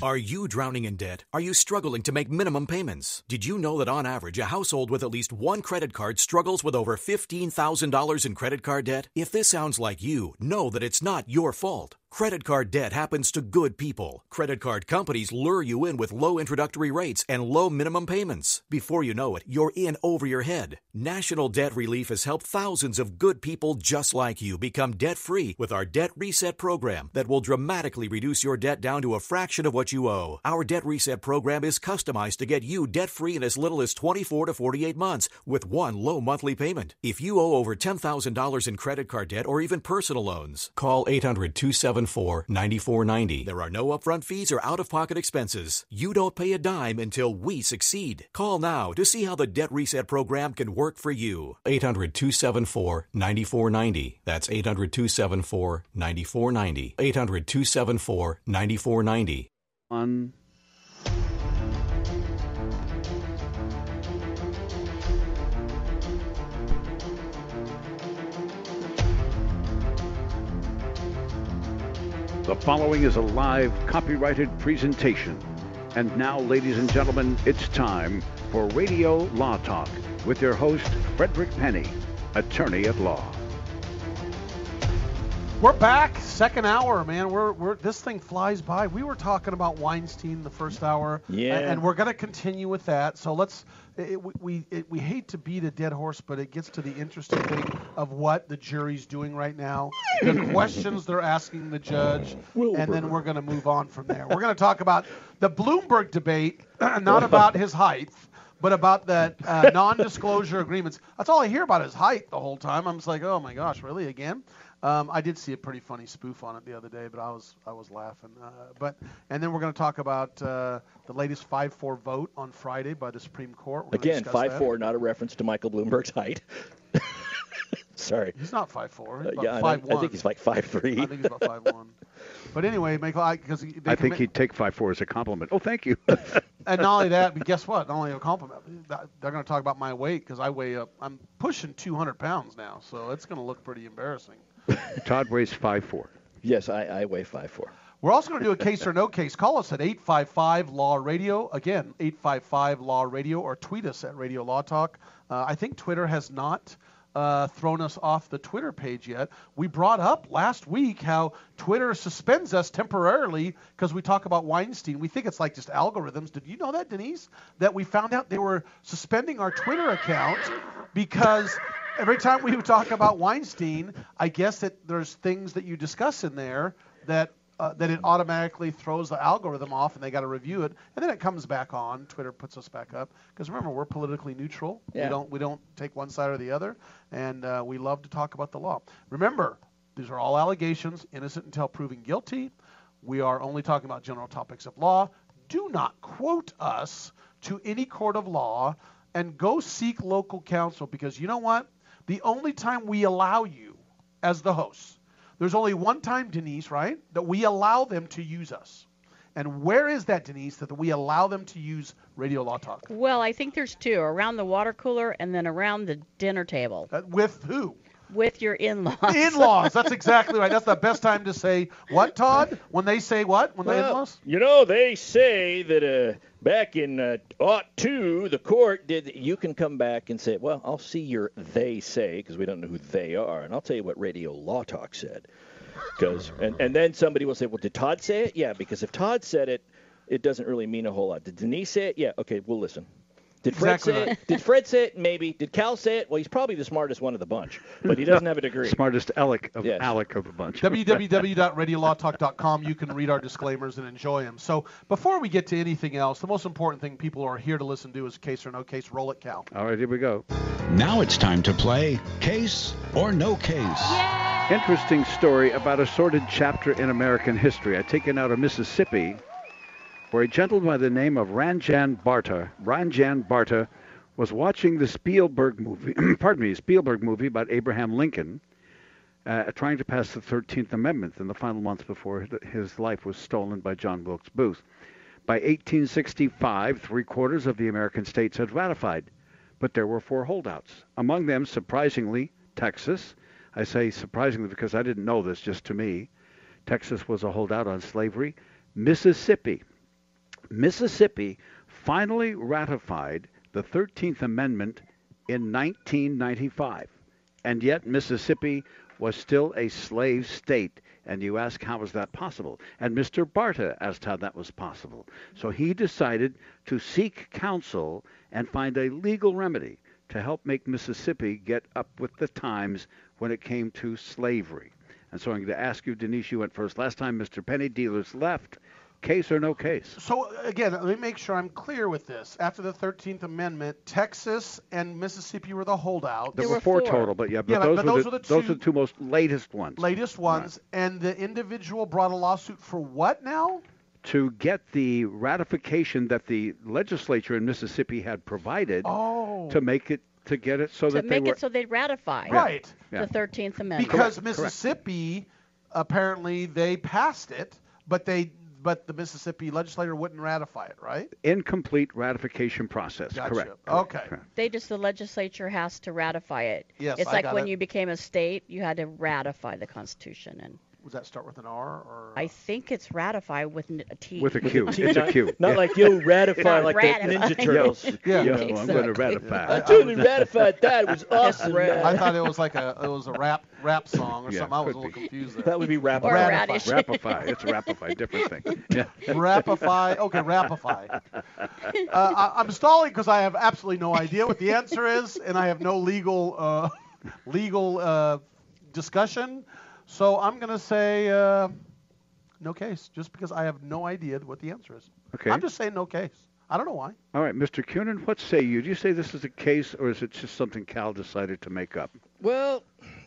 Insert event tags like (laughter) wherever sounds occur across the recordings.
Are you drowning in debt? Are you struggling to make minimum payments? Did you know that on average, a household with at least one credit card struggles with over $15,000 in credit card debt? If this sounds like you, know that it's not your fault. Credit card debt happens to good people. Credit card companies lure you in with low introductory rates and low minimum payments. Before you know it, you're in over your head. National Debt Relief has helped thousands of good people just like you become debt free with our Debt Reset program that will dramatically reduce your debt down to a fraction of what you owe. Our Debt Reset program is customized to get you debt free in as little as 24 to 48 months with one low monthly payment. If you owe over $10,000 in credit card debt or even personal loans, call 800 274 9490. There are no upfront fees or out of pocket expenses. You don't pay a dime until we succeed. Call now to see how the Debt Reset program can work for you. 800 274 9490. That's 800 274 9490. 800 274 9490. On The following is a live copyrighted presentation. And now, ladies and gentlemen, it's time for Radio Law Talk with your host, Frederick Penney, attorney at law. We're back, second hour, man. We're, we're this thing flies by. We were talking about Weinstein the first hour, Yeah. and, and we're going to continue with that. So let's. It, we we, it, we hate to beat a dead horse, but it gets to the interesting thing of what the jury's doing right now, the (coughs) questions they're asking the judge, and then we're going to move on from there. We're going to talk about the Bloomberg debate, (clears throat) not about his height, but about that uh, (laughs) non-disclosure agreements. That's all I hear about is height the whole time. I'm just like, oh my gosh, really again? Um, I did see a pretty funny spoof on it the other day, but I was I was laughing. Uh, but and then we're going to talk about uh, the latest 5-4 vote on Friday by the Supreme Court. Again, 5-4, not a reference to Michael Bloomberg's height. (laughs) (laughs) Sorry. He's not 5'4". He's Uh, yeah, and 5'1". I, I think he's like five three. I think he's about 5'1". (laughs) But anyway, make because I think he'd take 5 4 as a compliment. Oh, thank you. (laughs) and not only that, but guess what? Not only a compliment, they're going to talk about my weight because I weigh up. I'm pushing 200 pounds now, so it's going to look pretty embarrassing. Todd weighs 5 4. Yes, I, I weigh five four. We're also going to do a case or no case. Call us at 855 Law Radio. Again, 855 Law Radio, or tweet us at Radio Law Talk. Uh, I think Twitter has not uh, thrown us off the Twitter page yet. We brought up last week how Twitter suspends us temporarily because we talk about Weinstein. We think it's like just algorithms. Did you know that, Denise? That we found out they were suspending our Twitter account because every time we talk about Weinstein, I guess that there's things that you discuss in there that uh, that it automatically throws the algorithm off and they got to review it and then it comes back on twitter puts us back up. Because remember we're politically neutral. Yeah. we don't we don't take one side or the other and uh, we love to talk about the law. Remember these are all allegations innocent until proven guilty. We are only talking about general topics of law. Do not quote us to any court of law and go seek local counsel because you know what? The only time we allow you as the hosts there's only one time, Denise, right, that we allow them to use us. And where is that, Denise, that we allow them to use Radio Law Talk? Well, I think there's two around the water cooler and then around the dinner table Uh, with who? With your in-laws. (laughs) In-laws. That's exactly right. That's the best time to say what, Todd? When they say what? When they in-laws? you know, they say that uh, back in uh, aught two, the court did. You can come back and say, "Well, I'll see your they say," because we don't know who they are, and I'll tell you what Radio Law Talk said. Because and and then somebody will say, "Well, did Todd say it?" Yeah, because if Todd said it, it doesn't really mean a whole lot. Did Denise say it? Yeah, okay, we'll listen. Did Fred Exactly say right. it? Did Fred say it? Maybe. Did Cal say it? Well, he's probably the smartest one of the bunch, but he doesn't have a degree. Smartest Alec of Yes. Alec of the bunch. www.radiolawtalk.com. You can read our disclaimers and enjoy them. So before we get to anything else, the most important thing people are here to listen to is case or no case. Roll it, Cal. All right, here we go. Now it's time to play Case or No Case. Interesting story about a sordid chapter in American history. I taken out of Mississippi, where a gentleman by the name of Ranjan Barta, Ranjan Barta, was watching the Spielberg movie. (clears throat) pardon me, Spielberg movie about Abraham Lincoln, uh, trying to pass the 13th Amendment in the final months before his life was stolen by John Wilkes Booth. By 1865, three quarters of the American states had ratified, but there were four holdouts. Among them, surprisingly, Texas. I say surprisingly because I didn't know this, just to me. Texas was a holdout on slavery. Mississippi, Mississippi finally ratified the 13th Amendment in 1995, and yet Mississippi was still a slave state. And you ask, how was that possible? And Mr. Barta asked how that was possible. So he decided to seek counsel and find a legal remedy to help make Mississippi get up with the times when it came to slavery. And so I'm going to ask you, Denise, you went first. Last time Mr. Penney Dealers left, case or no case? So again, let me make sure I'm clear with this. After the 13th Amendment, Texas and Mississippi were the holdouts. There There were were four four. total, but yeah, but, Yeah, but- those, but were those the, were the those two- are the two most latest ones. latest ones, and the individual brought a lawsuit for what now? To get the ratification that the legislature in Mississippi had provided Oh, to make it to get it so to that make they were it so they'd ratify right. Yeah. the 13th Amendment. Because Correct, correct. Mississippi apparently they passed it, but they but the Mississippi legislature wouldn't ratify it, right? incomplete ratification process. Gotcha. Correct. correct, Okay. correct. they just the legislature has to ratify it. Yes, it's I like got when it. you became a state, you had to ratify the Constitution, and Does that start with an R or? I think it's ratify with a T. With a Q. (laughs) It's a Q. Not Yeah. like you'll (laughs) ratify like ratify. the Ninja (laughs) Turtles. Yeah. Yeah, You know, well, I'm going to ratify. I totally ratified that. It was awesome. I thought it was like a it was a rap rap song or Yeah, something. I was a little be. confused there. That would be or ratify. a Ratify. radish. Rapify. It's rapify. Different thing. Yeah. Rapify. Okay, rapify. Uh, I, I'm stalling because I have absolutely no idea what the answer is, and I have no legal uh, legal uh, discussion. So I'm gonna say uh, no case, just because I have no idea what the answer is. Okay. I'm just saying no case. I don't know why. All right, Mr. Cunin, what say you? Do you say this is a case, or is it just something Cal decided to make up? Well,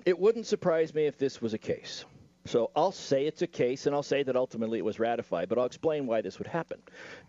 it wouldn't surprise me if this was a case. So I'll say it's a case, and I'll say that ultimately it was ratified, but I'll explain why this would happen.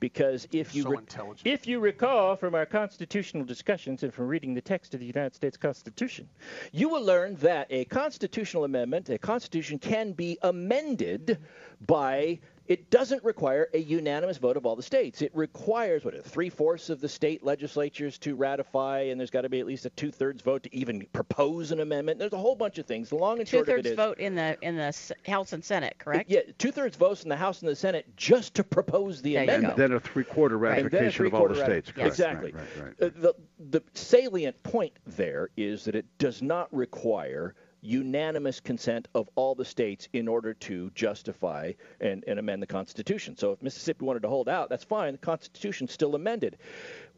Because if you So intelligent. if you recall from our constitutional discussions and from reading the text of the United States Constitution, you will learn that a constitutional amendment, a constitution, can be amended by. It doesn't require a unanimous vote of all the states. It requires what three fourths of the state legislatures to ratify, and there's got to be at least a two-thirds vote to even propose an amendment. There's a whole bunch of things. The long and short of it Two-thirds is, vote in the in the House and Senate, correct? yeah, two-thirds votes in the House and the Senate just to propose the There amendment. go. Then a three-quarter Right. And then ratification of all the three-quarter states. rati- Correct. Exactly. Right, right, right. Uh, the, the salient point there is that it does not require unanimous consent of all the states in order to justify and, and amend the Constitution. So if Mississippi wanted to hold out, that's fine. The Constitution's still amended.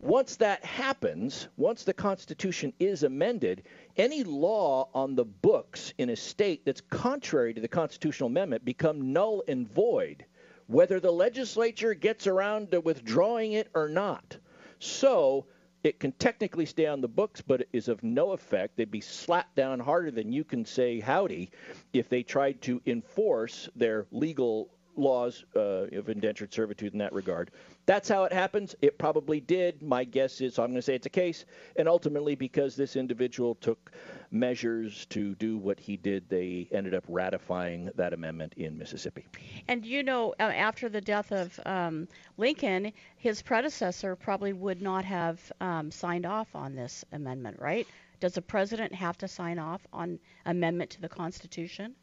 Once that happens, once the Constitution is amended, any law on the books in a state that's contrary to the constitutional amendment become null and void whether the legislature gets around to withdrawing it or not. So it can technically stay on the books, but it is of no effect. They'd be slapped down harder than you can say howdy if they tried to enforce their legal laws uh, of indentured servitude in that regard. That's how it happens. It probably did. My guess is, so I'm going to say it's a case. And ultimately, because this individual took measures to do what he did, they ended up ratifying that amendment in Mississippi. And you know, uh, after the death of um, Lincoln, his predecessor probably would not have um, signed off on this amendment, right? Does the president have to sign off on amendment to the Constitution?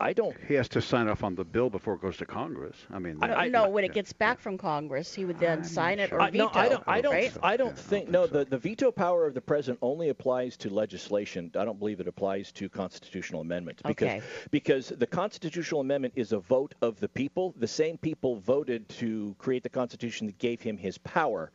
I don't He has to sign off on the bill before it goes to Congress. I mean, No, I- no, when it gets back from Congress, he would then sign it or I, veto. no, I don't. I don't. right? I don't Yeah, I don't think. think no, so. the, the veto power of the president only applies to legislation. I don't believe it applies to constitutional amendments because Okay. because the constitutional amendment is a vote of the people. The same people voted to create the constitution that gave him his power.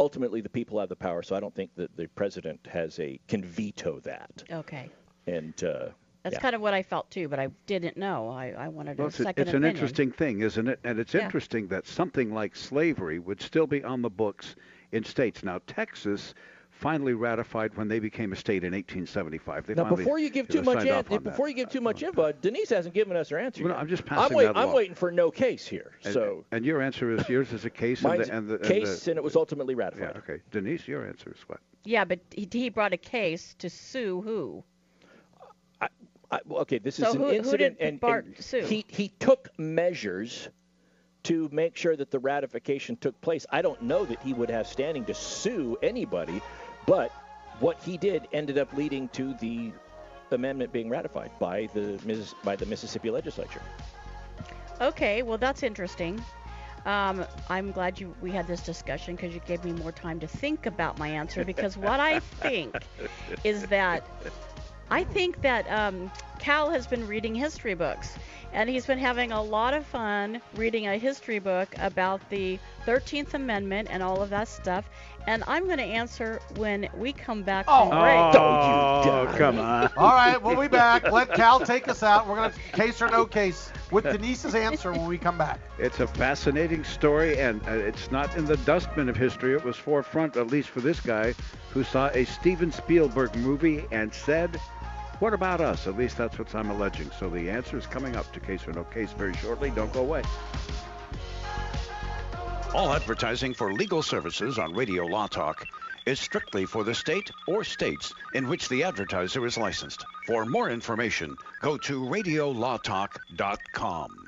Ultimately, the people have the power. So I don't think that the president has a can veto that. Okay. And uh, That's yeah. kind of what I felt too, but I didn't know. I, I wanted Well, a it's, second it's an interesting thing, isn't it? And it's Yeah. interesting that something like slavery would still be on the books in states. Now, Texas finally ratified when they became a state in 1875. They Now, finally, before you give know, too much, signed in, before that. you give too uh, much info, Denise hasn't given us her answer. Well, yet. I'm just I'm, passing wait, that I'm waiting for no case here. And, so and your answer is yours is a case. and the, and the, case, and and it was ultimately ratified. yeah. Okay, Denise, your answer is what? Yeah, but he, he brought a case to sue who? I, well, okay, this So is an who- who incident, and, and he he took measures to make sure that the ratification took place. I don't know that he would have standing to sue anybody, but what he did ended up leading to the amendment being ratified by the by the Mississippi legislature. Okay, well that's interesting. Um, I'm glad you we had this discussion because you gave me more time to think about my answer. Because what I (laughs) think is that I think that um, Cal has been reading history books, and he's been having a lot of fun reading a history book about the 13th Amendment and all of that stuff. And I'm going to answer when we come back Oh, from break. Oh, come on. (laughs) All right, we'll be back. Let Cal take us out. We're going to case or no case with Denise's answer when we come back. It's a fascinating story, and uh, it's not in the dustbin of history. It was forefront, at least for this guy, who saw a Steven Spielberg movie and said, "What about us?" At least that's what I'm alleging. So the answer is coming up to case or no case very shortly. Don't go away. All advertising for legal services on Radio Law Talk is strictly for the state or states in which the advertiser is licensed. For more information, go to radiolawtalk.com.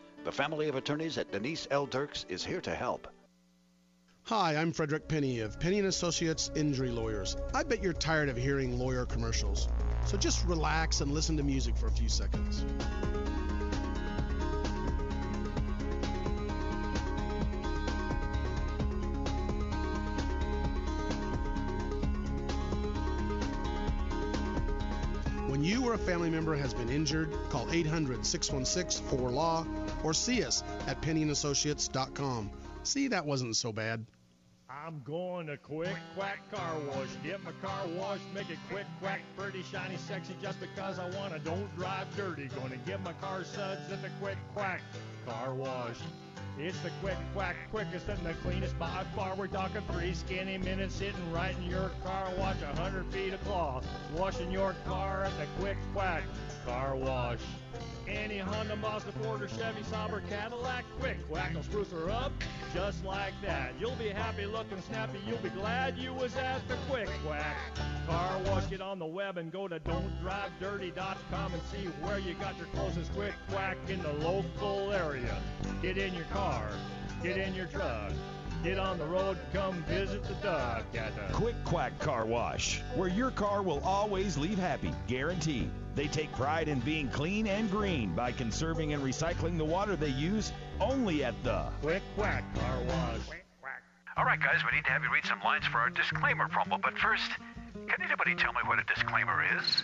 The family of attorneys at Denise L. Dirks is here to help. Hi, I'm Frederick Penney of Penney and Associates Injury Lawyers. I bet you're tired of hearing lawyer commercials. So just relax and listen to music for a few seconds. When you or a family member has been injured, call 800 616 4LAW or see us at penneyandassociates.com. See, that wasn't so bad. I'm going to Quick Quack Car Wash. Get my car washed, make it quick, quack, pretty, shiny, sexy, just because I wanna. Don't drive dirty. Gonna get my car suds at the Quick Quack Car Wash. It's the Quick Quack, quickest and the cleanest by far. We're talking three skinny minutes sitting right in your car. Wash a hundred feet of cloth. Washing your car at the Quick Quack Car Wash. Any Honda, Mazda, Ford, or Chevy, Saab, or Cadillac, Quick Quack will spruce her up just like that. You'll be happy looking snappy. You'll be glad you was at the Quick Quack. Car wash, get on the web and go to don'tdrivedirty.com and see where you got your closest Quick Quack in the local area. Get in your car, get in your truck. Get on the road, come visit the duck at the Quick Quack Car Wash, where your car will always leave happy, guaranteed. They take pride in being clean and green by conserving and recycling the water they use only at the Quick Quack Car Wash. All right, guys, we need to have you read some lines for our disclaimer promo. But first, can anybody tell me what a disclaimer is?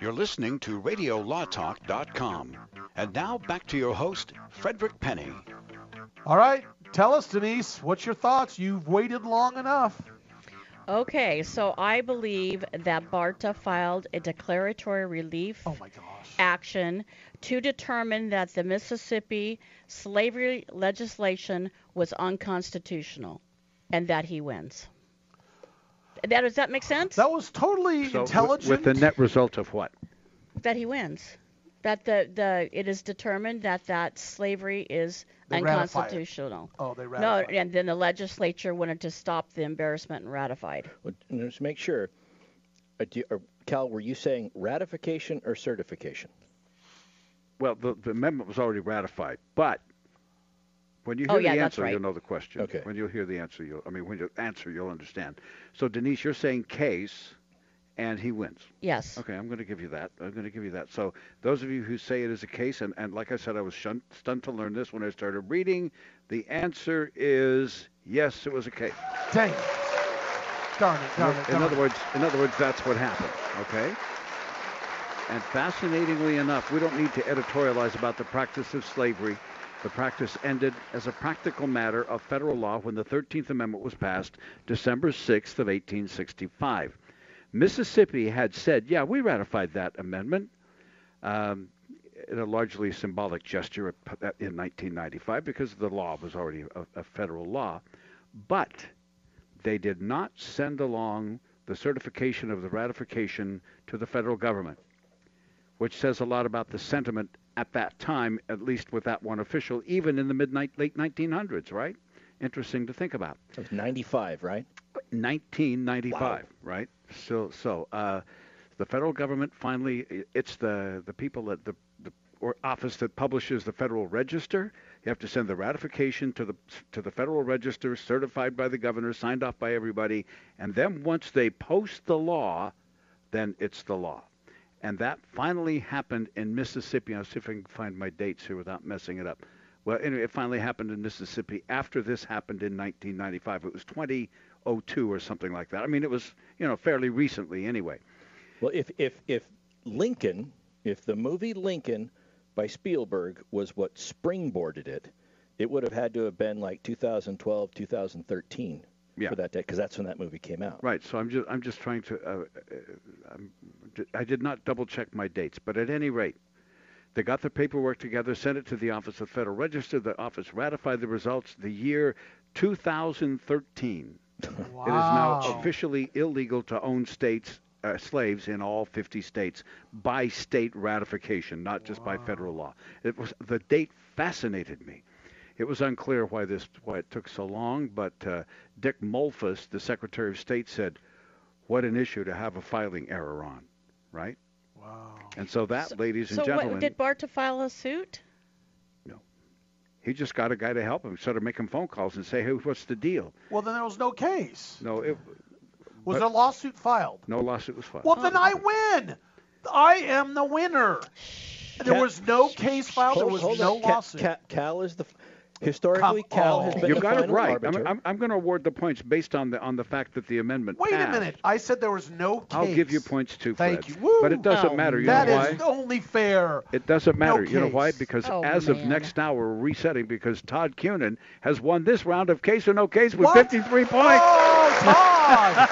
You're listening to RadioLawTalk.com. And now back to your host, Frederick Penney. All right, tell us, Denise, what's your thoughts? You've waited long enough. Okay, so I believe that BARTA filed a declaratory relief Oh my action to determine that the Mississippi slavery legislation was unconstitutional and that he wins. That does that make sense? That was totally So, intelligent. With the net result of what? That he wins. That the, the it is determined that that slavery is They ratify it. unconstitutional. Oh, they ratified. No, it. and then the legislature wanted to stop the embarrassment and ratified. Well, Just make sure. Uh, do you, or, Cal, were you saying ratification or certification? Well, the, the amendment was already ratified, but when you Oh, hear yeah, the that's answer, right. you'll know the question. Okay. When you hear the answer, you'll I mean when you answer, you'll understand. So Denise, you're saying case, and he wins. Yes. Okay, I'm going to give you that. I'm going to give you that. So those of you who say it is a case, and, and like I said, I was shun- stunned to learn this when I started reading. The answer is yes, it was a case. Dang it. Darn it, darn it, In other it. words, in other words, that's what happened. Okay. And fascinatingly enough, we don't need to editorialize about the practice of slavery. The practice ended as a practical matter of federal law when the 13th Amendment was passed December 6th of 1865. Mississippi had said, yeah, we ratified that amendment um, in a largely symbolic gesture in 1995 because the law was already a, a federal law. But they did not send along the certification of the ratification to the federal government, which says a lot about the sentiment at that time, at least with that one official, even in the mid late 1900s, right? Interesting to think about. It was 95, right? 1995, right? So, so uh, the federal government finally, it's the the people at the the or office that publishes the Federal Register. You have to send the ratification to the to the Federal Register, certified by the governor, signed off by everybody, and then once they post the law, then it's the law. And that finally happened in Mississippi. I'll see if I can find my dates here without messing it up. Well, anyway, it finally happened in Mississippi after this happened in 1995. It was 2002 or something like that. I mean, it was, you know, fairly recently anyway. Well, if if if Lincoln, if the movie Lincoln by Spielberg was what springboarded it, it would have had to have been like 2012, 2013 Yeah. for that day, because that's when that movie came out. Right. So I'm just I'm just trying to. Uh, uh, I'm, I did not double check my dates, but at any rate, they got the paperwork together, sent it to the Office of Federal Register. The office ratified the results. The year 2013. It is now officially illegal to own states. Uh, slaves in all 50 states by state ratification, not just by federal law. It was the date fascinated me. It was unclear why this why it took so long, but uh, Dick Mulfus, the Secretary of State, said, "What an issue to have a filing error on." Right? Wow. And so that, ladies and so gentlemen, what, did Barta file a suit? No. He just got a guy to help him, started making phone calls and say, "Hey, what's the deal?" Well, then there was no case. No, it Was there a lawsuit filed? no lawsuit was filed. Well, then I win. I am the winner. There Cal- was no case filed. There was hold no on. Ca- lawsuit. Ca- Cal is the historically Come Cal has been you the got it right. arbiter. I'm, I'm, I'm going to award the points based on the on the fact that the amendment Wait a passed. minute. I said there was no case. I'll give you points too, Fred. You. Woo. But it doesn't Oh, matter. You That know is why? only fair. It doesn't matter. you know why? case. Because Oh, as of man. next hour, we're resetting because Todd Cunin has won this round of case or no case with What? 53 points. Oh, (laughs) Todd!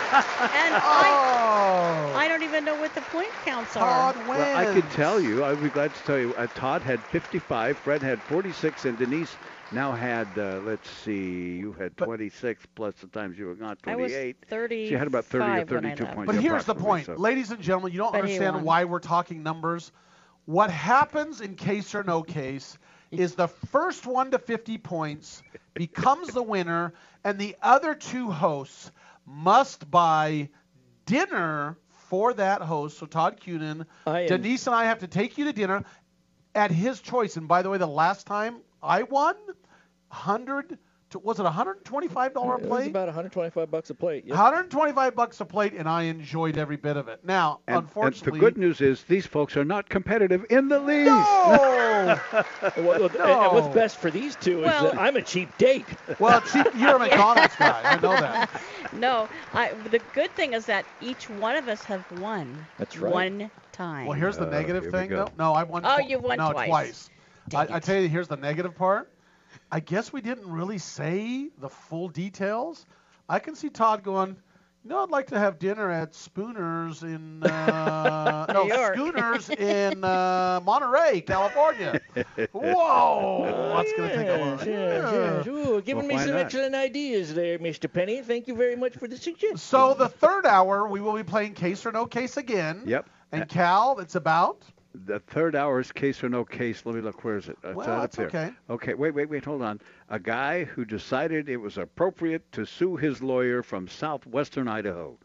And I, oh, I don't even know what the point counts are. Todd wins. Well, I could tell you. I'd be glad to tell you. Uh, Todd had 55, Fred had 46, and Denise now had, uh, let's see, you had 26 plus the times you were gone, I was 28. 30. She had about 30 or 32 points. But here's the point, so- ladies and gentlemen. You don't But understand why we're talking numbers. What happens in case or no case is the first one to 50 points (laughs) becomes the winner, and the other two hosts must buy dinner for that host. So Todd Cunin, Denise, and I have to take you to dinner at his choice. And by the way, the last time I won, hundred to was it 125 dollar a It was plate? about 125 bucks a plate. Yep. 125 bucks a plate, and I enjoyed every bit of it. Now, And, and unfortunately, the good news is these folks are not competitive in the least. no. (laughs) And what- and- and what's best for these two is Well- that I'm a cheap date. well, cheap, you're a (laughs) McDonald's guy. I know that. (laughs) no, I, the good thing is that each one of us have won. That's right. One time. Well, here's the Uh, negative here thing, though. No, I won. Oh, tw- you won no, twice. I, I tell you, here's the negative part. I guess we didn't really say the full details. I can see Todd going. You know, I'd like to have dinner at Spooner's in (laughs) uh, no New Schooners in uh, Monterey, California. (laughs) Whoa, that's gonna take a lot. Yes, yes, yes. Ooh, giving Well, me some not? excellent ideas there, Mr. Penney. Thank you very much for the suggestion. So the third hour, we will be playing case or no case again. Yep. And Cal, it's about. The third hour's case or no case. Let me look. Where is it? Uh, it's Well, right that's okay. Okay. Wait, wait, wait. Hold on. A guy who decided it was appropriate to sue his lawyer from southwestern Idaho.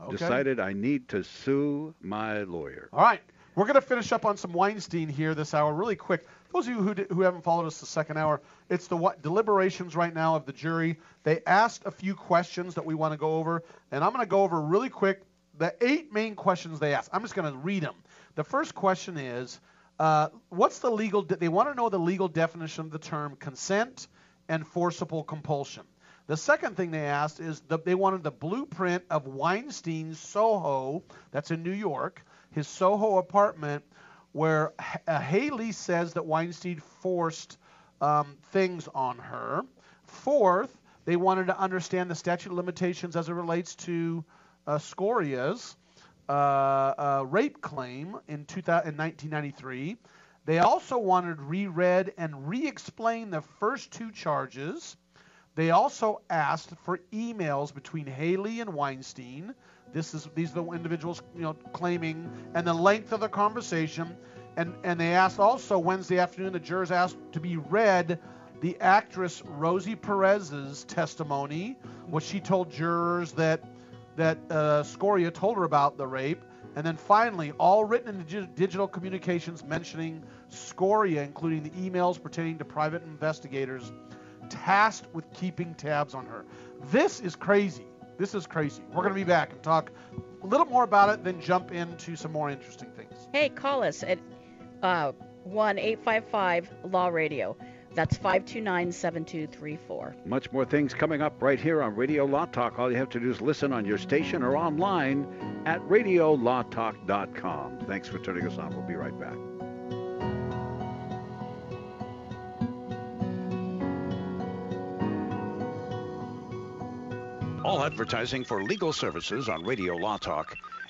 Okay. Decided I need to sue my lawyer. All right. We're going to finish up on some Weinstein here this hour really quick. Those of you who, di- who haven't followed us the second hour, it's the what, deliberations right now of the jury. They asked a few questions that we want to go over, and I'm going to go over really quick the eight main questions they asked. I'm just going to read them. The first question is, uh, what's the legal? De- they want to know the legal definition of the term consent and forcible compulsion. The second thing they asked is the, they wanted the blueprint of Weinstein's Soho, that's in New York, his Soho apartment, where H- uh, Haley says that Weinstein forced um, things on her. Fourth, they wanted to understand the statute of limitations as it relates to uh, Sciorra's uh, rape claim in, 2000, in 1993. They also wanted reread and re-explain the first two charges. They also asked for emails between Haley and Weinstein. This is these are the individuals you know claiming and the length of the conversation. And and they asked also Wednesday afternoon the jurors asked to be read the actress Rosie Perez's testimony, what she told jurors that that uh, Sciorra told her about the rape. And then finally, all written digi- digital communications mentioning Sciorra, including the emails pertaining to private investigators tasked with keeping tabs on her. This is crazy. This is crazy. We're going to be back and talk a little more about it, then jump into some more interesting things. Hey, call us at uh, 1 855 Law Radio. That's 529 7234. Much more things coming up right here on Radio Law Talk. All you have to do is listen on your station or online at radiolawtalk.com. Thanks for turning us on. We'll be right back. All advertising for legal services on Radio Law Talk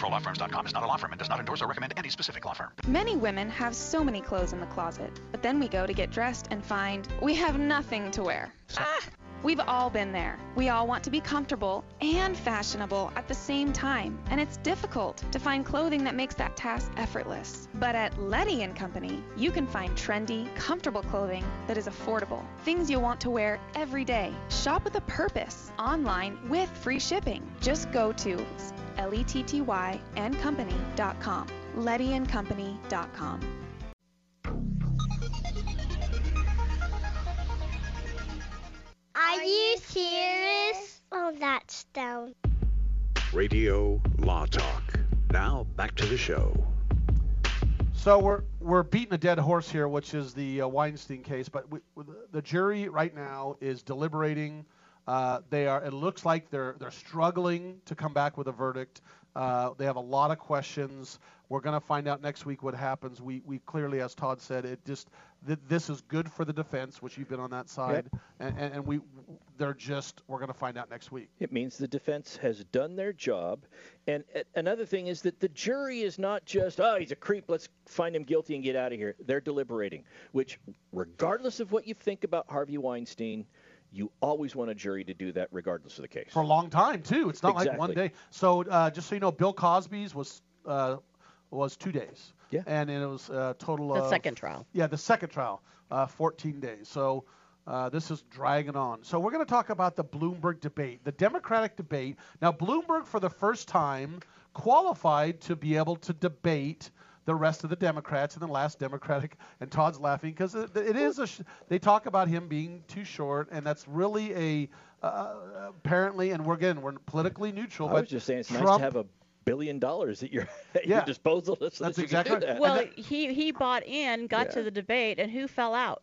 ProLawFirms.com is not a law firm and does not endorse or recommend any specific law firm. Many women have so many clothes in the closet, but then we go to get dressed and find we have nothing to wear. Ah! We've all been there. We all want to be comfortable and fashionable at the same time, and it's difficult to find clothing that makes that task effortless. But at Letty and Company, you can find trendy, comfortable clothing that is affordable. Things you'll want to wear every day. Shop with a purpose online with free shipping. Just go to L-E-T-T-Y and company.com. LettyandCompany.com. Are you serious? Oh, that's down. Radio Law Talk. Now back to the show. So we're we're beating a dead horse here, which is the uh, Weinstein case. But we, the jury right now is deliberating uh, they are. It looks like they're they're struggling to come back with a verdict. Uh, they have a lot of questions. We're going to find out next week what happens. We we clearly, as Todd said, it just th- this is good for the defense, which you've been on that side, Yep. and, and and we they're just we're going to find out next week. It means the defense has done their job. And uh, another thing is that the jury is not just, oh, he's a creep, let's find him guilty and get out of here. They're deliberating, which, regardless of what you think about Harvey Weinstein, you always want a jury to do that regardless of the case. for a long time too. It's not like one day. So uh, just so you know, Bill Cosby's was uh, was two days. Yeah. And it was a total of The of second trial. Yeah, the second trial, uh, 14 days. So. Uh, this is dragging on. So we're going to talk about the Bloomberg debate, the Democratic debate. Now, Bloomberg, for the first time, qualified to be able to debate the rest of the Democrats in the last Democratic. And Todd's laughing because it, it is a. Sh- they talk about him being too short, and that's really a. Uh, apparently, and we're again we're politically neutral. I but was just saying it's nice to have a billion dollars at your, (laughs) at Yeah. your disposal. So That's that you exactly can do right. that. Well, he he bought in, got Yeah. to the debate, and who fell out?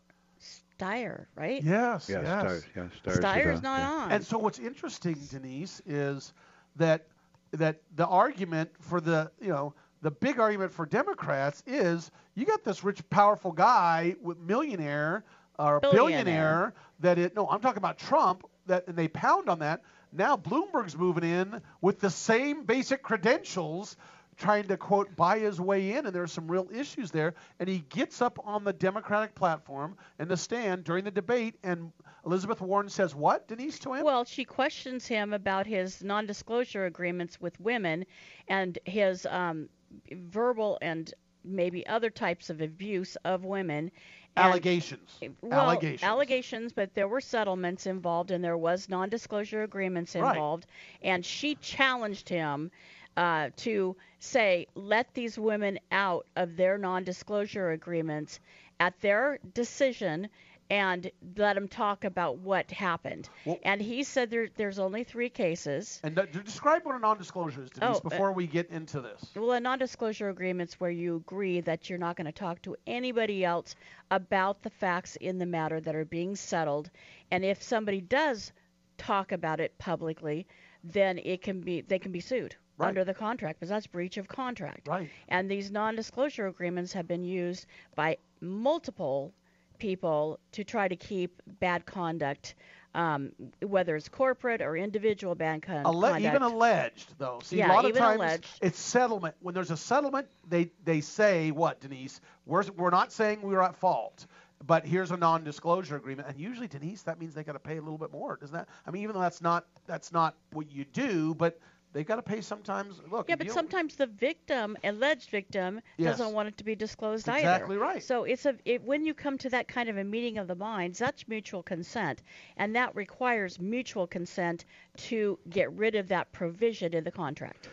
Steyer, right? Yes, Yes, yes. Steyer- yeah, Steyer's Steyer's not yeah. on. And so what's interesting, Denise, is that that the argument for the you know the big argument for Democrats is you got this rich, powerful guy with millionaire or Billionaire. billionaire that it. No, I'm talking about Trump. That and they pound on that. Now Bloomberg's moving in with the same basic credentials. Trying to quote buy his way in, and there are some real issues there. And he gets up on the Democratic platform and the stand during the debate, and Elizabeth Warren says, "What, Denise, to him?" Well, she questions him about his non-disclosure agreements with women and his um, verbal and maybe other types of abuse of women. And- allegations. Well, allegations. allegations, but there were settlements involved and there was non-disclosure agreements involved. Right. involved, and she challenged him uh, to say, let these women out of their non-disclosure agreements at their decision. And let him talk about what happened. and he said there, there's only three cases. And th- describe what a non-disclosure is, Denise, Oh, uh, before we get into this. Well, a non-disclosure agreement is where you agree that you're not going to talk to anybody else about the facts in the matter that are being settled, and if somebody does talk about it publicly, then it can be they can be sued Right. under the contract because that's breach of contract. Right. And these non-disclosure agreements have been used by multiple people to try to keep bad conduct, um, whether it's corporate or individual bad con- conduct. even alleged, though. See, Yeah, a lot of times alleged. it's settlement. When there's a settlement, they they say what, Denise? We're we're not saying we were at fault, but here's a non-disclosure agreement. And usually, Denise, that means they got to pay a little bit more, doesn't that? I mean, even though that's not that's not what you do, but they got to pay sometimes. Look, Yeah, but sometimes the victim, alleged victim, Yes. doesn't want it to be disclosed That's either. exactly right. So it's a it, when you come to that kind of a meeting of the minds, that's mutual consent, and that requires mutual consent to get rid of that provision in the contract.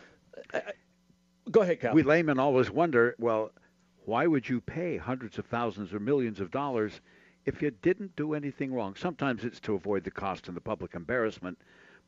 Go ahead, Cal. We laymen always wonder, well, why would you pay hundreds of thousands or millions of dollars if you didn't do anything wrong? Sometimes it's to avoid the cost and the public embarrassment.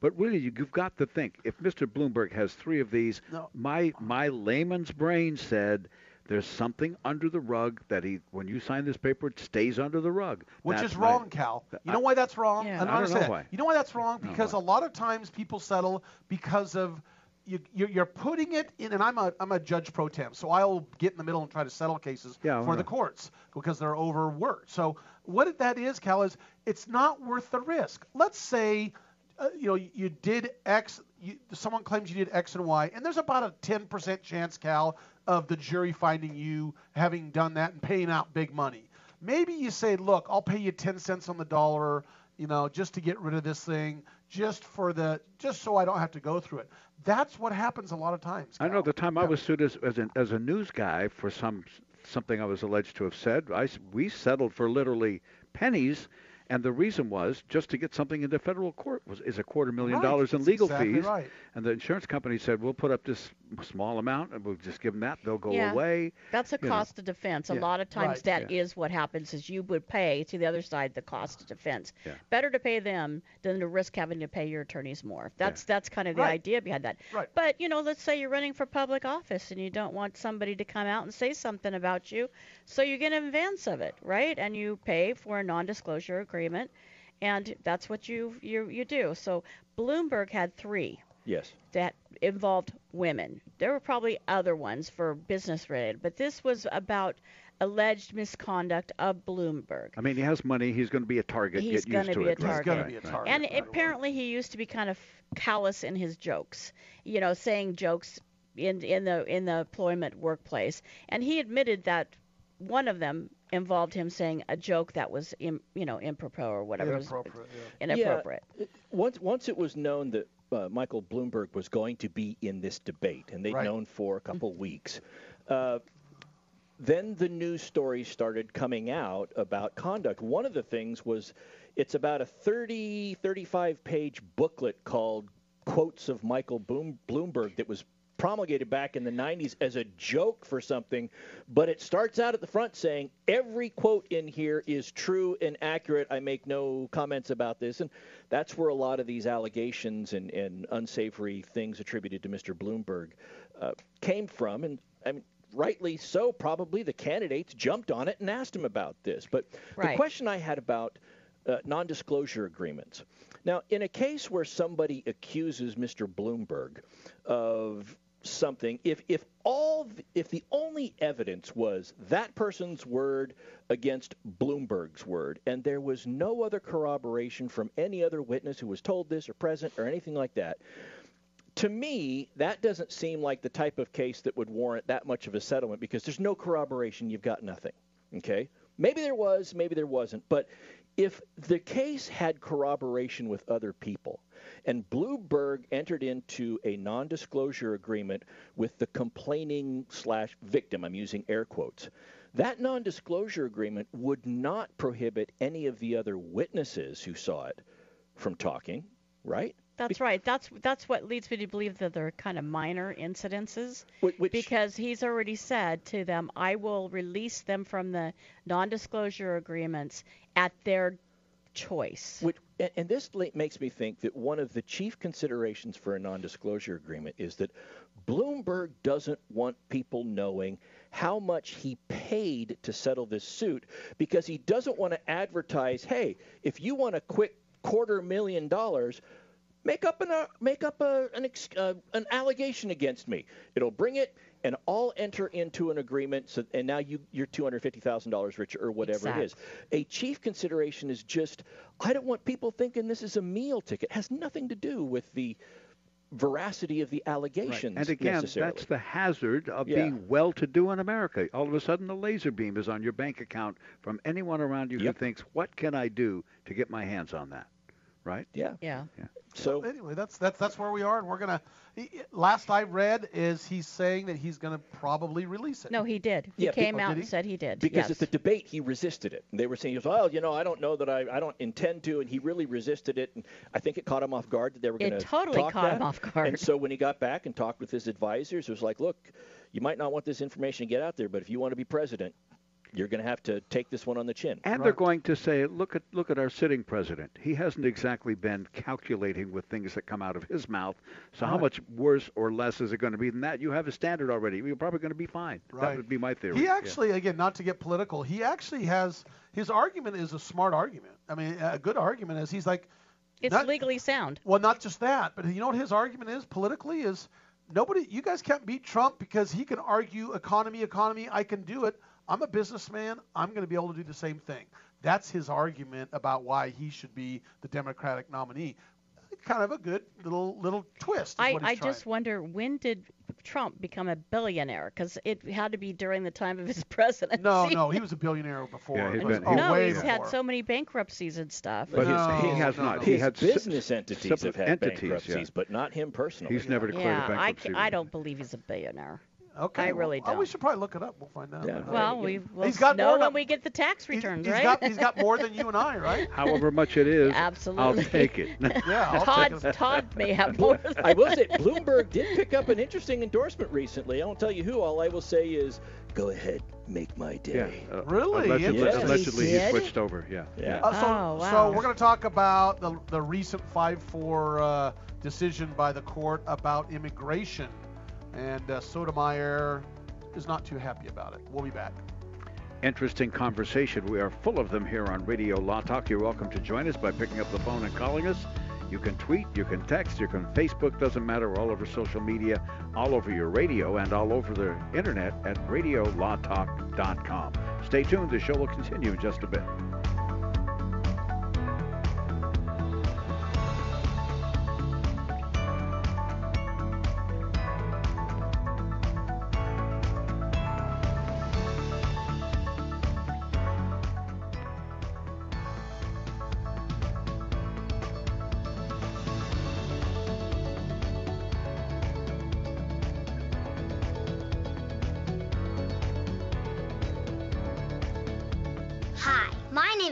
But really, you- you've got to think if Mr. Bloomberg has three of these, No. my my layman's brain said there's something under the rug that he, when you sign this paper, it stays under the rug. Which That's is my- wrong, Cal. You know why that's wrong? Yeah. I I don't understand know that. why. You know why that's wrong? Because why? a lot of times people settle because of you, you, you're putting it in, and I'm a I'm a judge pro tem, so I'll get in the middle and try to settle cases Yeah, for the courts because they're overworked. So what that is, Cal, is it's not worth the risk. Let's say. Uh, you know, you did X. You, someone claims you did X and Y, and there's about a 10% chance, Cal, of the jury finding you having done that and paying out big money. Maybe you say, look, I'll pay you 10 cents on the dollar, you know, just to get rid of this thing, just for the, just so I don't have to go through it. That's what happens a lot of times. I know the time I was sued as as, an, as a news guy for some something I was alleged to have said. I we settled for literally pennies, And the reason was just to get something into federal court was is a quarter million Right, dollars in that's legal exactly fees. right. And the insurance company said, "We'll put up this small amount, and we'll just give them that. They'll go yeah. away." That's a you know. cost of defense. A Yeah. lot of times Right. that is what happens is you would pay to the other side the cost of defense. Yeah. Better to pay them than to risk having to pay your attorneys more. That's that's kind of the Right. idea behind that. Right. But you know, let's say you're running for public office and you don't want somebody to come out and say something about you, so you get in advance of it, right? And you pay for a non-disclosure agreement, and that's what you you you do. So Bloomberg had three Yes. that involved women. There were probably other ones for business related, but this was about alleged misconduct of Bloomberg. I mean, he has money. He's going to be a target. He's Get going used to to be a it. target. Right, right. And apparently he used to be kind of callous in his jokes, you know, saying jokes in in the in the employment workplace. And he admitted that one of them involved him saying a joke that was im, you know improper or whatever it was Inappropriate, inappropriate. Yeah, once once it was known that uh, Michael Bloomberg was going to be in this debate, and they'd Right. known for a couple weeks, uh, then the news stories started coming out about conduct. One of the things was it's about a 30, 35 page booklet called Quotes of Michael Boom, Bloomberg that was promulgated back in the 90s as a joke for something, but it starts out at the front saying every quote in here is true and accurate. I make no comments about this. And that's where a lot of these allegations and, and unsavory things attributed to Mr. Bloomberg uh, came from. And I mean, rightly so, probably the candidates jumped on it and asked him about this. But the question I had about uh, non disclosure agreements. Now, in a case where somebody accuses Mr. Bloomberg of something, if, if all if the only evidence was that person's word against Bloomberg's word, and there was no other corroboration from any other witness who was told this or present or anything like that, to me, that doesn't seem like the type of case that would warrant that much of a settlement because there's no corroboration, you've got nothing. Okay? Maybe there was, maybe there wasn't. But if the case had corroboration with other people, and Bloomberg entered into a non disclosure agreement with the complaining slash victim, I'm using air quotes, that non disclosure agreement would not prohibit any of the other witnesses who saw it from talking, right? That's right. That's that's what leads me to believe that they're kind of minor incidences. Which, because he's already said to them, I will release them from the non-disclosure agreements at their choice. Which, and, this makes me think that one of the chief considerations for a non disclosure agreement is that Bloomberg doesn't want people knowing how much he paid to settle this suit because he doesn't want to advertise, hey, if you want a quick quarter million dollars, make up an uh, make up a, an uh, an allegation against me. It'll bring it, and I'll enter into an agreement. So, and now you you're two hundred fifty thousand dollars richer, or whatever it is. A chief consideration is just I don't want people thinking this is a meal ticket. It has nothing to do with the veracity of the allegations. And again, that's the hazard of Yeah. being well-to-do in America. All of a sudden, the laser beam is on your bank account from anyone around you Yep. who thinks, "What can I do to get my hands on that?" Right? Yeah. Yeah. So anyway, that's that's that's where we are, and we're gonna. he- Last I read is he's saying that he's gonna probably release it. No, he did. He Yeah, be- came oh, out did and said he did. Because yes. at the debate he resisted it. And they were saying, he goes, well, you know, I don't know that I, I don't intend to, and he really resisted it. And I think it caught him off guard that they were going to talk that. It totally talk caught that. him off guard. And so when he got back and talked with his advisors, it was like, look, you might not want this information to get out there, but if you want to be president, you're going to have to take this one on the chin. And they're going to say, "Look at look at our sitting president. He hasn't exactly been calculating with things that come out of his mouth. So how much worse or less is it going to be than that? You have a standard already. You're probably going to be fine. That would be my theory. He Yeah. actually, again, not to get political, he actually has his argument is a smart argument. I mean, a good argument is he's like, it's not- legally sound. well, not just that, but you know what his argument is politically is nobody, you guys can't beat Trump because he can argue economy, economy. I can do it. I'm a businessman. I'm going to be able to do the same thing. That's his argument about why he should be the Democratic nominee. Kind of a good little little twist. I, I just wonder when did Trump become a billionaire? Because it had to be during the time of his (laughs) presidency. No, no, he was a billionaire before. Yeah, he'd It was- been- oh, no, way he's had so many bankruptcies and stuff. But No, his, he has no, not. no. He His had business entities separate have had entities, bankruptcies, yeah. but not him personally. He's never declared yeah, a I, bankruptcy. c- I don't believe he's a billionaire. Okay. I really well, don't. we should probably look it up. We'll find out. Yeah. Well, we will He's got know more when we get the tax returns, He's right? got he's got more than (laughs) you and I, right? However much it is, (laughs) Absolutely. I'll take it. (laughs) Yeah. I'll Todd, take. Todd may have more. Than I will say Bloomberg did pick up an interesting endorsement recently. I won't tell you who. All I will say is, go ahead, make my Yeah. day. uh, Really? Allegedly, Yes. allegedly He he switched over. Yeah. Yeah. Uh, so, Oh, so we're going to talk about the, the recent 5-4 uh, decision by the court about immigration, and uh, Sotomayor is not too happy about it. We'll be back. Interesting conversation. We are full of them here on Radio Law Talk. You're welcome to join us by picking up the phone and calling us. You can tweet, you can text, you can Facebook, doesn't matter, all over social media, all over your radio, and all over the internet at radiolawtalk.com. Stay tuned, the show will continue in just a bit.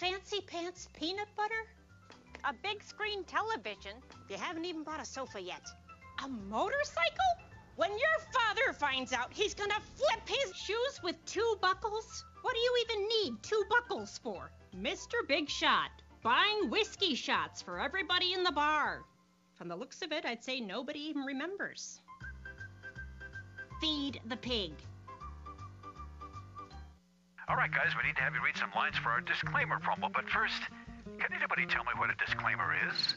Fancy pants peanut butter? A big screen television? You haven't even bought a sofa yet. A motorcycle? When your father finds out, he's gonna flip his shoes with two buckles? What do you even need two buckles for? Mr. Big Shot, buying whiskey shots for everybody in the bar. From the looks of it, I'd say nobody even remembers. Feed the pig. All right, guys, we need to have you read some lines for our disclaimer promo, but first, can anybody tell me what a disclaimer is?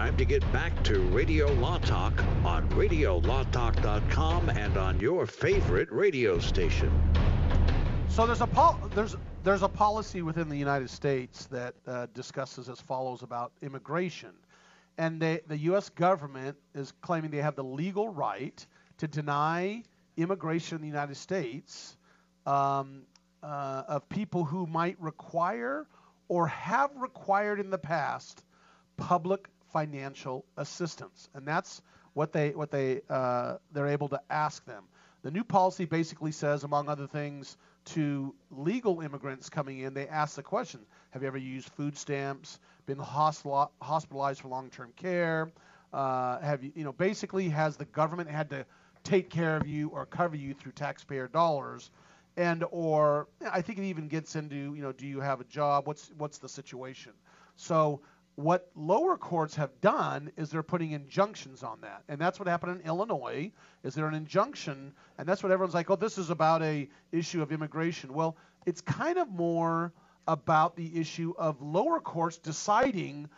Time to get back to Radio Law Talk on RadioLawTalk.com and on your favorite radio station. So there's a pol- there's there's a policy within the United States that uh, discusses as follows about immigration, and they, the U.S. government is claiming they have the legal right to deny immigration in the United States um, uh, of people who might require or have required in the past public financial assistance, and that's what they what they uh, they're able to ask them. The new policy basically says, among other things, to legal immigrants coming in, they ask the question: Have you ever used food stamps? Been hospital- hospitalized for long-term care? Uh, have you, you know, basically, has the government had to take care of you or cover you through taxpayer dollars? And or I think it even gets into, you know, do you have a job? What's what's the situation? So what lower courts have done is they're putting injunctions on that. And that's what happened in illinois is there an injunction and that's what everyone's like oh this is about a issue of immigration. Well it's kind of more about the issue of lower courts deciding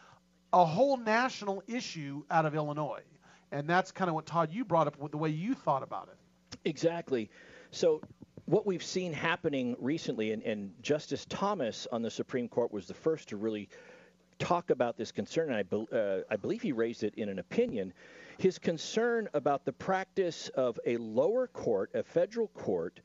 a whole national issue out of illinois. And that's kind of what todd you brought up the way you thought about it. Exactly. So, what we've seen happening recently, and, and Justice Thomas on the Supreme Court was the first to really talk about this concern, and I, bel uh, I believe he raised it in an opinion. His concern about the practice of a lower court, a federal court,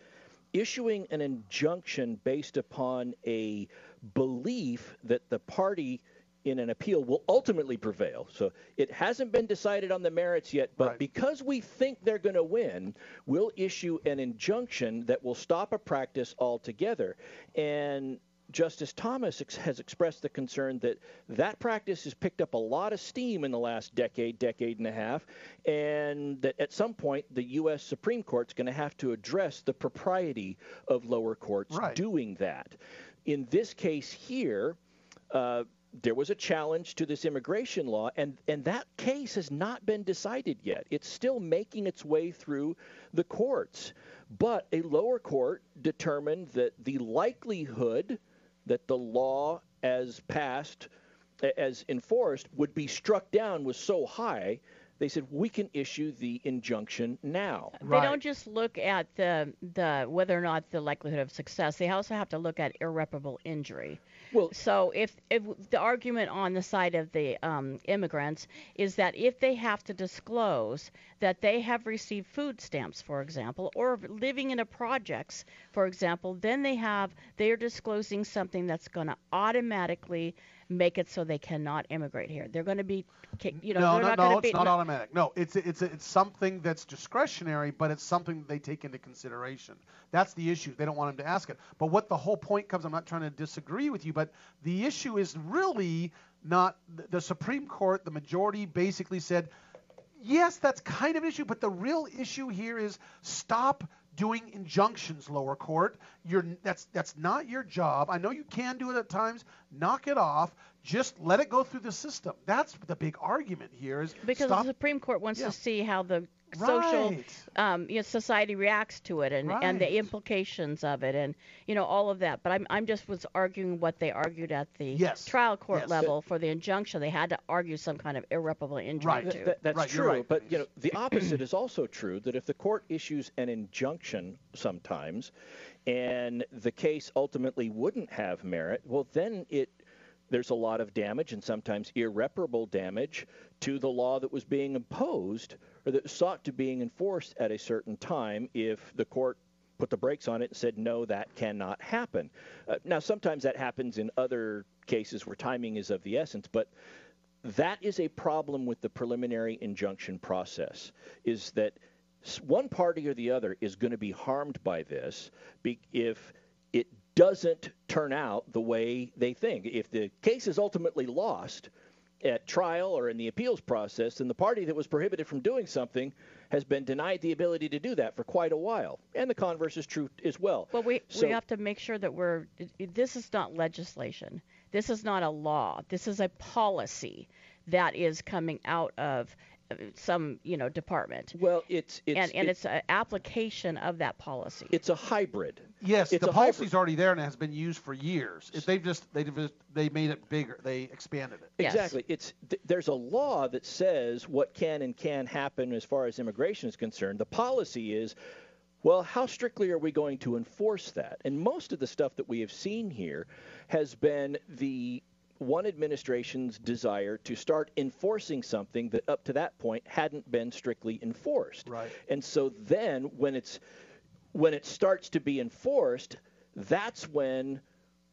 issuing an injunction based upon a belief that the party in an appeal will ultimately prevail. So it hasn't been decided on the merits yet, but because we think they're going to win, we'll issue an injunction that will stop a practice altogether. And Justice Thomas ex- has expressed the concern that that practice has picked up a lot of steam in the last decade, decade and a half, and that at some point the U.S. Supreme Court's going to have to address the propriety of lower courts doing that. In this case here, uh, there was a challenge to this immigration law, and, and that case has not been decided yet. It's still making its way through the courts. But a lower court determined that the likelihood that the law as passed, as enforced, would be struck down was so high, they said we can issue the injunction now. They don't just look at the the whether or not the likelihood of success. They also have to look at irreparable injury. Well, so if if the argument on the side of the um, immigrants is that if they have to disclose that they have received food stamps, for example, or living in a projects, for example, then they have they are disclosing something that's going to automatically make it so they cannot immigrate here. They're going to be, you know, no, they're no, not no, going to it's be not automatic. No, it's it's it's something that's discretionary, but it's something that they take into consideration. That's the issue. They don't want them to ask it. But what the whole point comes, I'm not trying to disagree with you, but the issue is really not the Supreme Court. The majority basically said, yes, that's kind of an issue, but the real issue here is stop doing injunctions, lower court. You're that's that's not your job. I know you can do it at times. Knock it off. Just let it go through the system. That's the big argument here. Is because stop the Supreme Court wants Yeah. to see how the social Right. um, you know, society reacts to it and, and the implications of it and you know all of that. But I'm I'm just was arguing what they argued at the Yes. trial court Yes. level for the injunction. They had to argue some kind of irreparable injury Th- to. th- that's true. But you know, the opposite is also true. That if the court issues an injunction sometimes, and the case ultimately wouldn't have merit, well, then it there's a lot of damage and sometimes irreparable damage to the law that was being imposed or that sought to being enforced at a certain time if the court put the brakes on it and said no that cannot happen. Uh, now sometimes that happens in other cases where timing is of the essence but that is a problem with the preliminary injunction process is that one party or the other is going to be harmed by this if it doesn't turn out the way they think. If the case is ultimately lost at trial or in the appeals process, then the party that was prohibited from doing something has been denied the ability to do that for quite a while. And the converse is true as well. But we So- we have to make sure that we're. This is not legislation. This is not a law. This is a policy that is coming out of uh, some you know department. Well, it's, it's and and it- it's an application of that policy. It's a hybrid. Yes, It's the a hybrid. policy's already there and it has been used for years. If they've just they just they made it bigger. They expanded it. Exactly. It's th- there's a law that says what can and can happen as far as immigration is concerned. The policy is well, how strictly are we going to enforce that? And most of the stuff that we have seen here has been the one administration's desire to start enforcing something that up to that point hadn't been strictly enforced. Right. And so then when it's when it starts to be enforced, that's when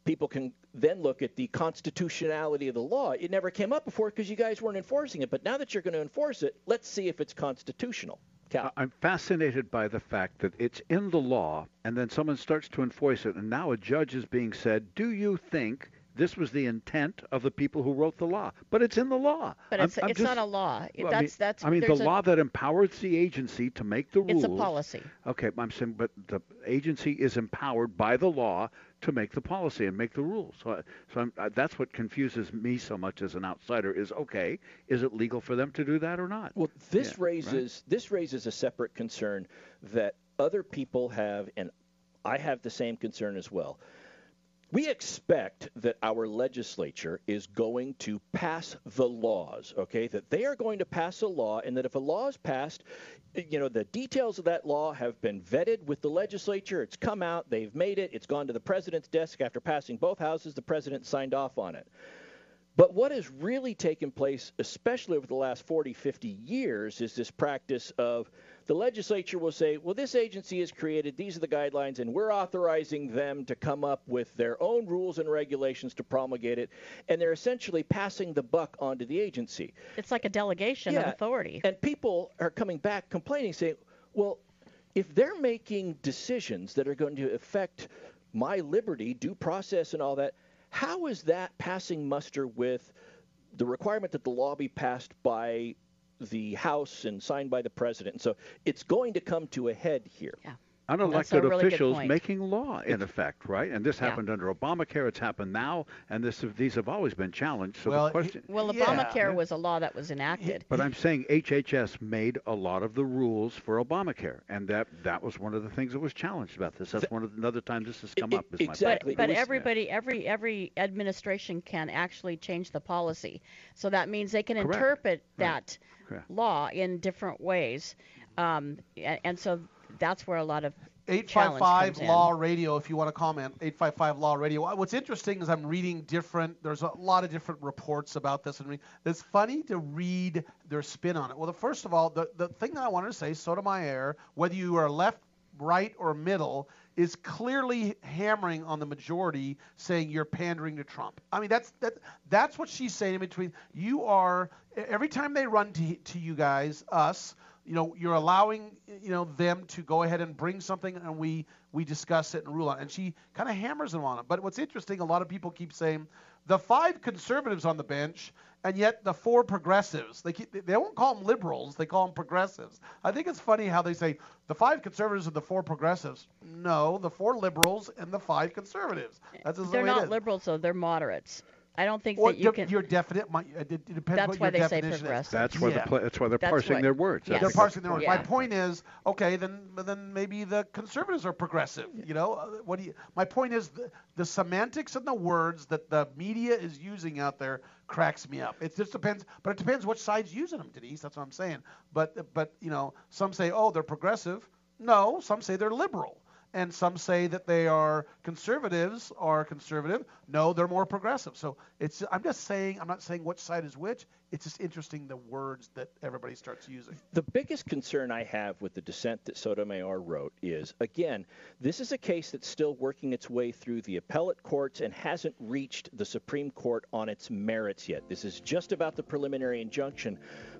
people can then look at the constitutionality of the law. It never came up before because you guys weren't enforcing it, but now that you're going to enforce it, let's see if it's constitutional. Cal. I'm fascinated by the fact that it's in the law, and then someone starts to enforce it, and now a judge is being said, "Do you think this was the intent of the people who wrote the law?" But it's in the law. But I'm- it's I'm it's just- not a law. Well, that's I mean, that's. I mean, the a- law that empowers the agency to make the rules. It's a policy. Okay, I'm saying, but the agency is empowered by the law to make the policy and make the rules. So, so I'm, uh, that's what confuses me so much as an outsider. Is okay, is it legal for them to do that or not? Well, this Yeah, right. raises this raises a separate concern that other people have, and I have the same concern as well. We expect that our legislature is going to pass the laws, okay? That they are going to pass a law, and that if a law is passed, you know, the details of that law have been vetted with the legislature. It's come out, they've made it, it's gone to the president's desk after passing both houses. The president signed off on it. But what has really taken place, especially over the last 40, 50 years, is this practice of the legislature will say, well, this agency is created, these are the guidelines, and we're authorizing them to come up with their own rules and regulations to promulgate it. And they're essentially passing the buck onto the agency. It's like a delegation of Yeah, authority. And people are coming back complaining, saying, well, if they're making decisions that are going to affect my liberty, due process, and all that, how is that passing muster with the requirement that the law be passed by the House and signed by the president? So it's going to come to a head here. Yeah. Unelected really officials making law in effect, right? And this Yeah. happened under Obamacare. It's happened now, and this these have always been challenged. So Well, the question, Well, Yeah. Obamacare was a law that was enacted. But I'm saying HHS made a lot of the rules for Obamacare, and that that was one of the things that was challenged about this. That's one of the, another time this has come up. Is my exactly. But It was- everybody, every every administration can actually change the policy. So that means they can Correct. interpret that Correct. law in different ways, um, and, and so that's where a lot of challenge 855 comes in. Law Radio, if you want to comment. 855 Law Radio. What's interesting is I'm reading different, there's a lot of different reports about this. And it's funny to read their spin on it. Well, the, first of all, the, the thing that I wanted to say, Sotomayor, whether you are left, right, or middle, is clearly hammering on the majority, saying you're pandering to Trump. I mean, that's that that's what she's saying in between. You are every time they run to to you guys, us, you know, you're allowing you know them to go ahead and bring something, and we we discuss it and rule on. it. And she kind of hammers them on it. But what's interesting, a lot of people keep saying the five conservatives on the bench, and yet the four progressives. They keep, they won't call them liberals, they call them progressives. I think it's funny how they say the five conservatives and the four progressives. No, the four liberals and the five conservatives. Eh, That's just the they're way not is. liberals, though. They're moderates. I don't think Well, that you your, can. your definite, my, it it depends That's what why your they say definition is. progressive. That's why Yeah. the pla- that's why they're That's parsing what- their words. yes. They're parsing their words. My point is, okay, then then maybe the conservatives are progressive. You know, Uh, what do you? My point is the, the semantics and the words that the media is using out there cracks me up. It just depends, but it depends which side's using them, Denise. That's what I'm saying. But but you know, some say, oh, they're progressive. No, some say they're liberal. And some say that they are conservatives are conservative. No, they're more progressive. So it's I'm just saying I'm not saying which side is which. It's just interesting the words that everybody starts using. The biggest concern I have with the dissent that Sotomayor wrote is, again, this is a case that's still working its way through the appellate courts and hasn't reached the Supreme Court on its merits yet. This is just about the preliminary injunction.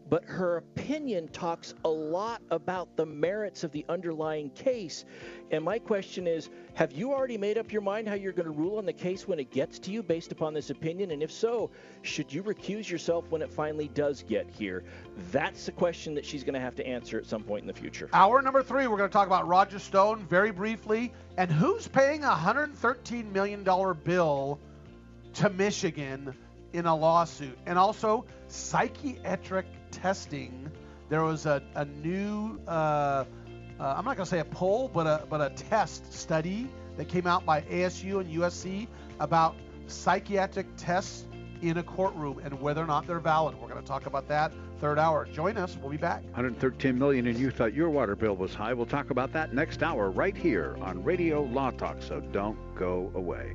But her opinion talks a lot about the merits of the underlying case. And my question is have you already made up your mind how you're going to rule on the case when it gets to you based upon this opinion? And if so, should you recuse yourself when it finally does get here? That's the question that she's going to have to answer at some point in the future. Hour number three, we're going to talk about Roger Stone very briefly and who's paying a $113 million bill to Michigan in a lawsuit. And also, psychiatric testing. There was a, a new, uh, uh, I'm not going to say a poll, but a, but a test study that came out by ASU and USC about psychiatric tests in a courtroom and whether or not they're valid. We're going to talk about that third hour. Join us. We'll be back. 113 million and you thought your water bill was high. We'll talk about that next hour right here on Radio Law Talk. So don't go away.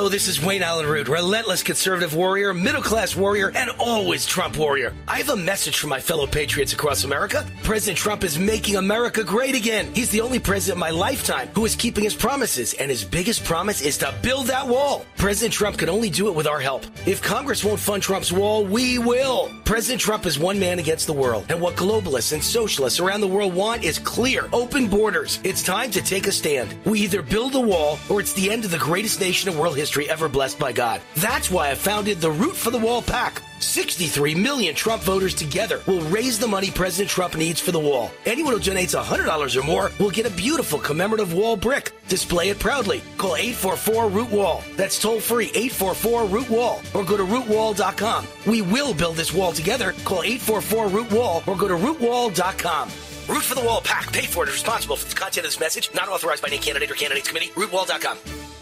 Hello, this is Wayne Allen Root, relentless conservative warrior, middle class warrior, and always Trump warrior. I have a message for my fellow patriots across America. President Trump is making America great again. He's the only president in my lifetime who is keeping his promises, and his biggest promise is to build that wall. President Trump can only do it with our help. If Congress won't fund Trump's wall, we will. President Trump is one man against the world, and what globalists and socialists around the world want is clear, open borders. It's time to take a stand. We either build a wall, or it's the end of the greatest nation in world history ever blessed by God. That's why I founded the Root for the Wall PAC. 63 million Trump voters together will raise the money President Trump needs for the wall. Anyone who donates $100 or more will get a beautiful commemorative wall brick. Display it proudly. Call 844 Root Wall. That's toll free 844 Root Wall or go to rootwall.com. We will build this wall together. Call 844 Root Wall or go to rootwall.com. Root for the Wall PAC. Paid for and responsible for the content of this message. Not authorized by any candidate or candidates committee. Rootwall.com.